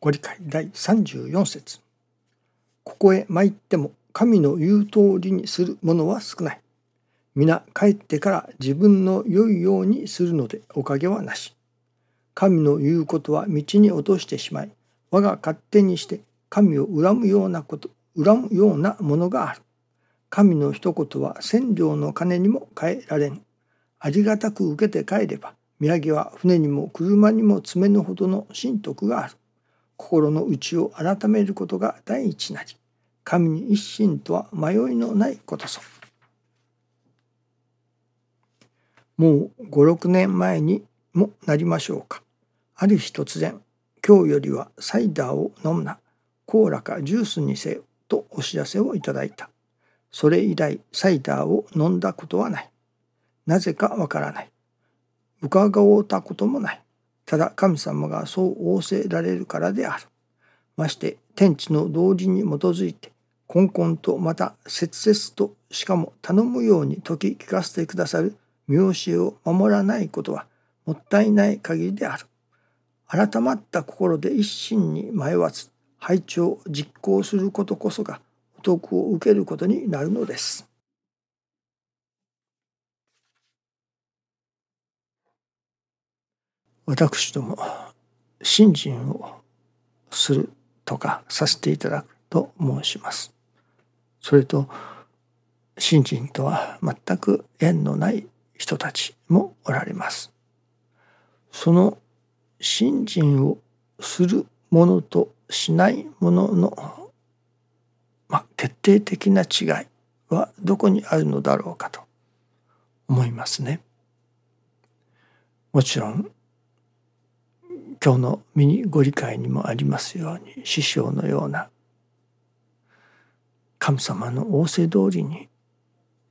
ご理解第34節ここへ参っても神の言う通りにする者は少ない。皆帰ってから自分の良いようにするのでおかげはなし。神の言うことは道に落としてしまい、我が勝手にして神を恨むようなこと、恨むようなものがある。神の一言は千両の金にも変えられん。ありがたく受けて帰れば、土産は船にも車にも詰めぬほどの神徳がある。心の内を改めることが第一なり。神に一心とは迷いのないことぞ。もう五六年前にもなりましょうか。ある日突然、今日よりはサイダーを飲むな、コーラかジュースにせよとお知らせをいただいた。それ以来サイダーを飲んだことはない。なぜかわからない。伺おうたこともない。ただ神様がそう仰せられるからである。まして天地の同時に基づいてこんこんとまた切々としかも頼むように説き聞かせてくださる見教えを守らないことはもったいない限りである。改まった心で一心に迷わず配置を実行することこそがお得を受けることになるのです。私ども信心をするとかさせていただくと申します。それと信心とは全く縁のない人たちもおられます。その信心をするものとしないものの、まあ、決定的な違いはどこにあるのだろうかと思いますね。もちろん今日のミニご理解にもありますように師匠のような神様の仰せ通りに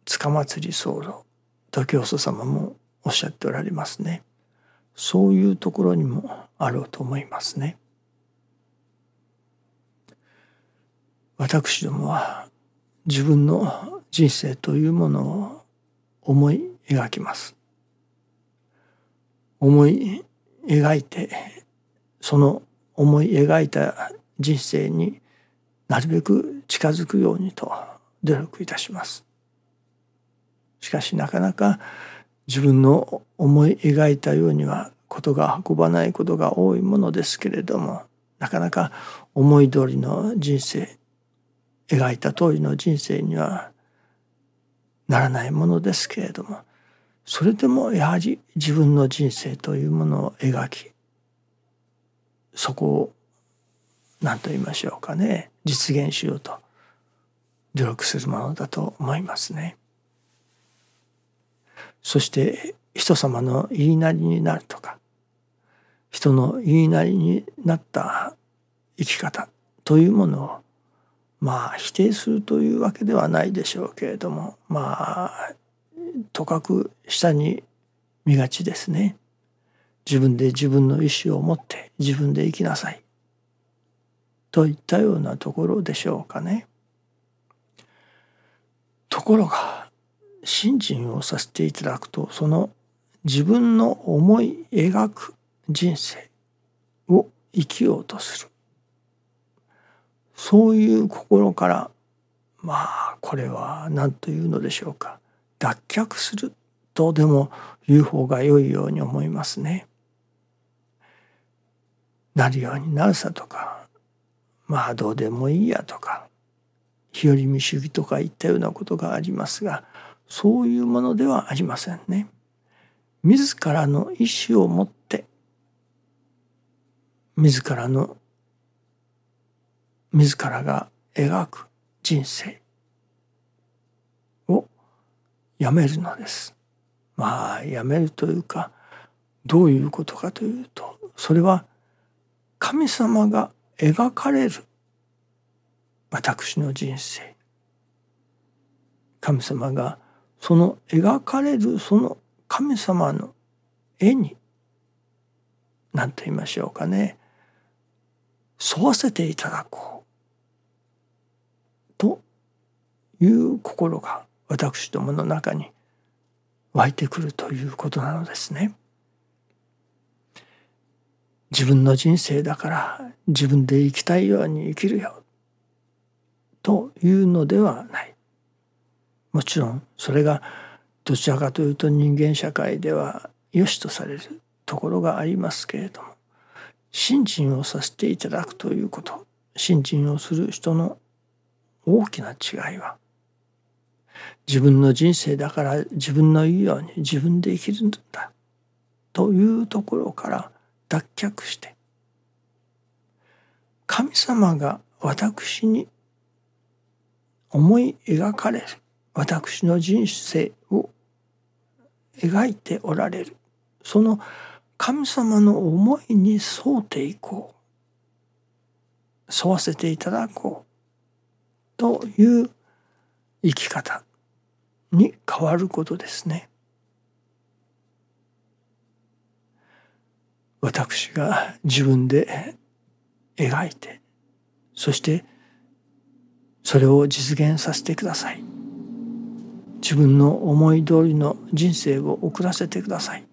塚祭り僧徒教祖様もおっしゃっておられますね。そういうところにもあろうと思いますね。私どもは自分の人生というものを思い描きます。思い描いてその思い描いた人生になるべく近づくようにと努力いたします。しかしなかなか自分の思い描いたようにはことが運ばないことが多いものですけれどもなかなか思い通りの人生描いた通りの人生にはならないものですけれどもそれでもやはり自分の人生というものを描きそこを何と言いましょうかね実現しようと努力するものだと思いますね。そして人様の言いなりになるとか人の言いなりになった生き方というものをまあ否定するというわけではないでしょうけれどもまあとかく下に見がちですね。自分で自分の意思を持って自分で生きなさいといったようなところでしょうかね。ところが信心をさせていただくとその自分の思い描く人生を生きようとするそういう心からまあこれは何というのでしょうか脱却するとでも言う方が良いように思いますね。なるようになるさとかまあどうでもいいやとか日和見主義とかいったようなことがありますがそういうものではありませんね。自らの意志を持って自らの自らが描く人生をやめるのです。まあやめるというかどういうことかというとそれは神様が描かれる。私の人生。神様がその描かれるその神様の絵に。何と言いましょうかね。沿わせていただこう。という心が私どもの中に湧いてくるということなのですね。自分の人生だから自分で生きたいように生きるよというのではない。もちろんそれがどちらかというと人間社会では良しとされるところがありますけれども信心をさせていただくということ信心をする人の大きな違いは自分の人生だから自分のいいように自分で生きるんだというところから脱却して神様が私に思い描かれる私の人生を描いておられるその神様の思いに沿うていこう沿わせていただこうという生き方に変わることですね。私が自分で描いてそしてそれを実現させてください。自分の思い通りの人生を送らせてください。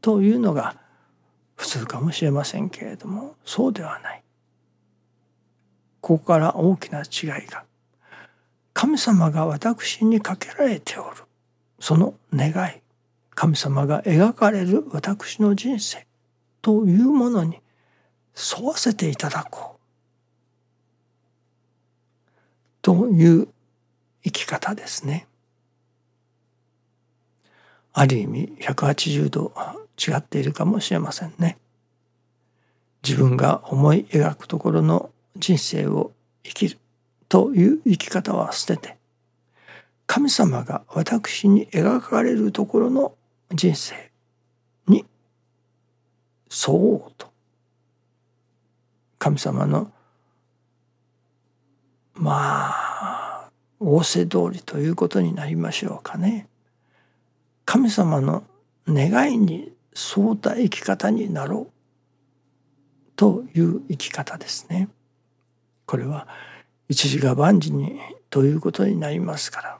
というのが普通かもしれませんけれどもそうではない。ここから大きな違いが神様が私にかけられておる。その願い。神様が描かれる私の人生。というものに沿わせていただこうという生き方ですね。ある意味180度違っているかもしれませんね。自分が思い描くところの人生を生きるという生き方は捨てて神様が私に描かれるところの人生沿おうと神様のまあ仰せ通りということになりましょうかね。神様の願いに沿った生き方になろうという生き方ですね。これは一時が万事にということになりますから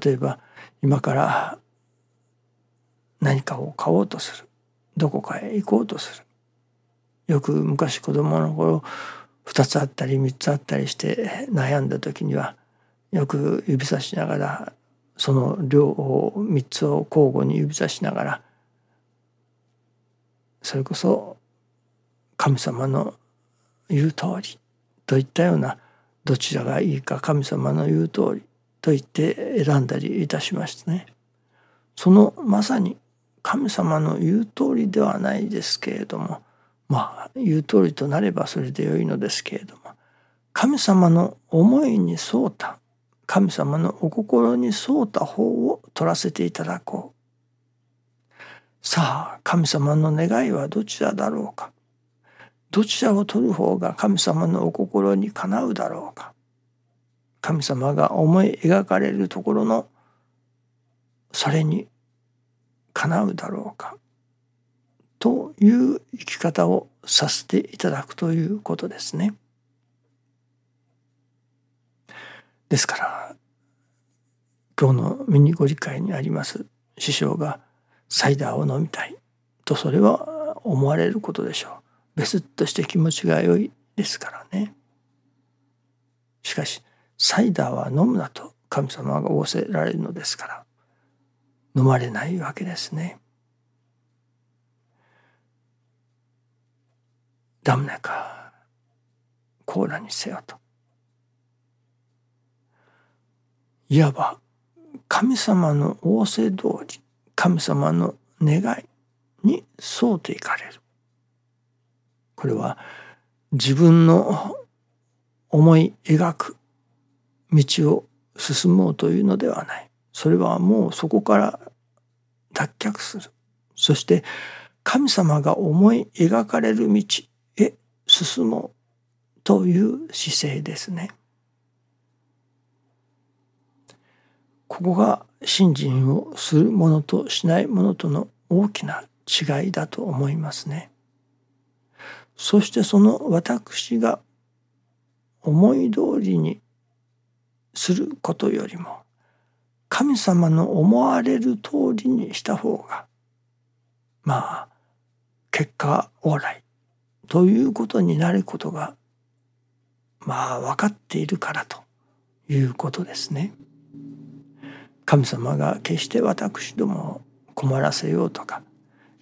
例えば今から何かを買おうとするどこかへ行こうとするよく昔子供の頃2つあったり3つあったりして悩んだ時にはよく指さしながらその両を3つを交互に指さしながらそれこそ神様の言う通りといったようなどちらがいいか神様の言う通りと言って選んだりいたしましたね。そのまさに神様の言う通りではないですけれどもまあ言う通りとなればそれでよいのですけれども神様の思いに沿うた神様のお心に沿うた方を取らせていただこう。さあ神様の願いはどちらだろうか。どちらを取る方が神様のお心にかなうだろうか。神様が思い描かれるところのそれにかなうだろうかという生き方をさせていただくということですね。ですから今日のミニご理解にあります師匠がサイダーを飲みたいとそれは思われることでしょう。別として気持ちが良いですからね。しかしサイダーは飲むなと神様が仰せられるのですから飲まれないわけですね。ダメかコーラにせよと。いわば神様の仰せ通り神様の願いに沿うていかれる。これは自分の思い描く道を進もうというのではない。それはもうそこから脱却する。そして神様が思い描かれる道へ進もうという姿勢ですね。ここが信心をするものとしないものとの大きな違いだと思いますね。そしてその私が思い通りにすることよりも神様の思われる通りにした方がまあ結果往来ということになることがまあ分かっているからということですね。神様が決して私どもを困らせようとか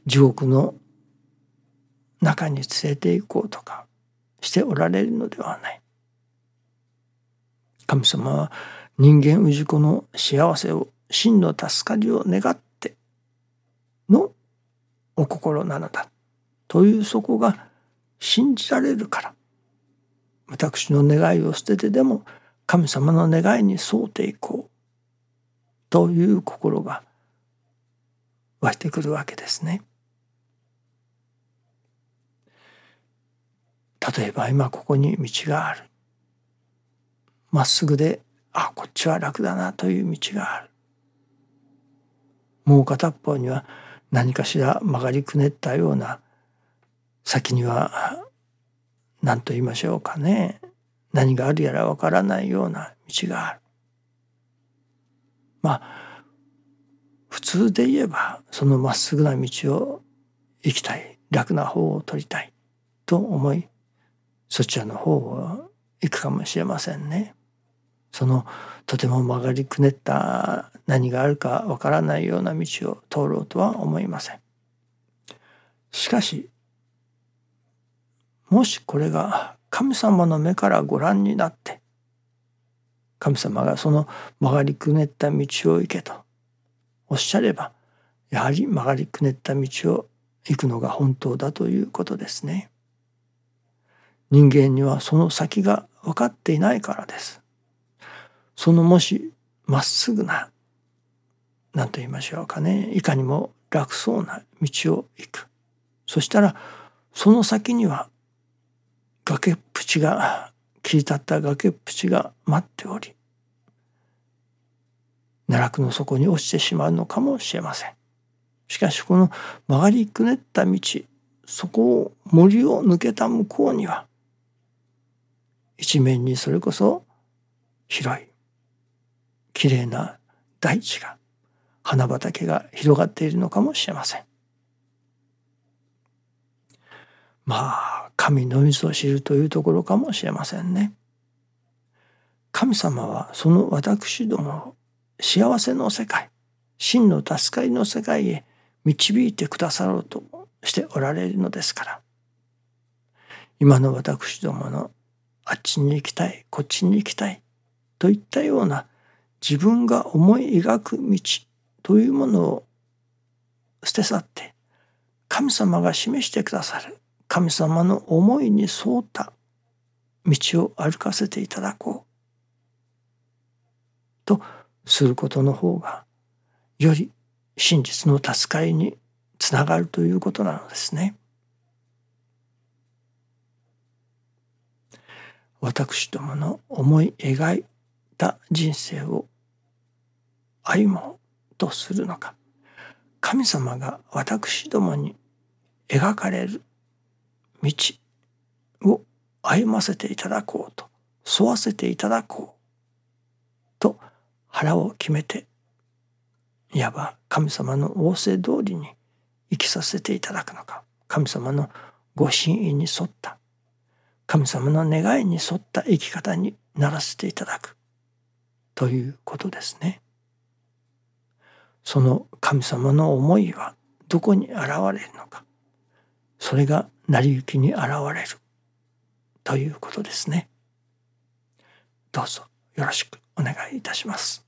地獄の中に連れて行こうとかしておられるのではない。神様は人間氏子の幸せを真の助かりを願ってのお心なのだというそこが信じられるから私の願いを捨ててでも神様の願いに沿うていこうという心が湧いてくるわけですね。例えば今ここに道があるまっすぐであこっちは楽だなという道がある。もう片方には何かしら曲がりくねったような先には何と言いましょうかね。何があるやらわからないような道がある。まあ普通で言えばそのまっすぐな道を行きたい。楽な方を取りたいと思いそちらの方を行くかもしれませんね。そのとても曲がりくねった何があるかわからないような道を通ろうとは思いません。しかしもしこれが神様の目からご覧になって神様がその曲がりくねった道を行けとおっしゃればやはり曲がりくねった道を行くのが本当だということですね。人間にはその先が分かっていないからです。そのもしまっすぐな何と言いましょうかねいかにも楽そうな道を行くそしたらその先には崖っぷちが切り立った崖っぷちが待っており奈落の底に落ちてしまうのかもしれません。しかしこの曲がりくねった道そこを森を抜けた向こうには一面にそれこそ広い綺麗な大地が花畑が広がっているのかもしれません。まあ神のみぞ知るというところかもしれませんね。神様はその私どもを幸せの世界真の助かりの世界へ導いてくださろうとしておられるのですから今の私どものあっちに行きたいこっちに行きたいといったような自分が思い描く道というものを捨て去って神様が示してくださる神様の思いに沿った道を歩かせていただこうとすることの方がより真実の助かりにつながるということなのですね。私どもの思い描いた人生を歩もうとするのか。神様が私どもに描かれる道を歩ませていただこうと沿わせていただこうと腹を決めていわば神様の仰せ通りに生きさせていただくのか。神様のご神意に沿った。神様の願いに沿った生き方にならせていただく。ということですね。その神様の思いはどこに現れるのかそれが成り行きに現れるということですね。どうぞよろしくお願いいたします。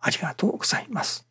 ありがとうございます。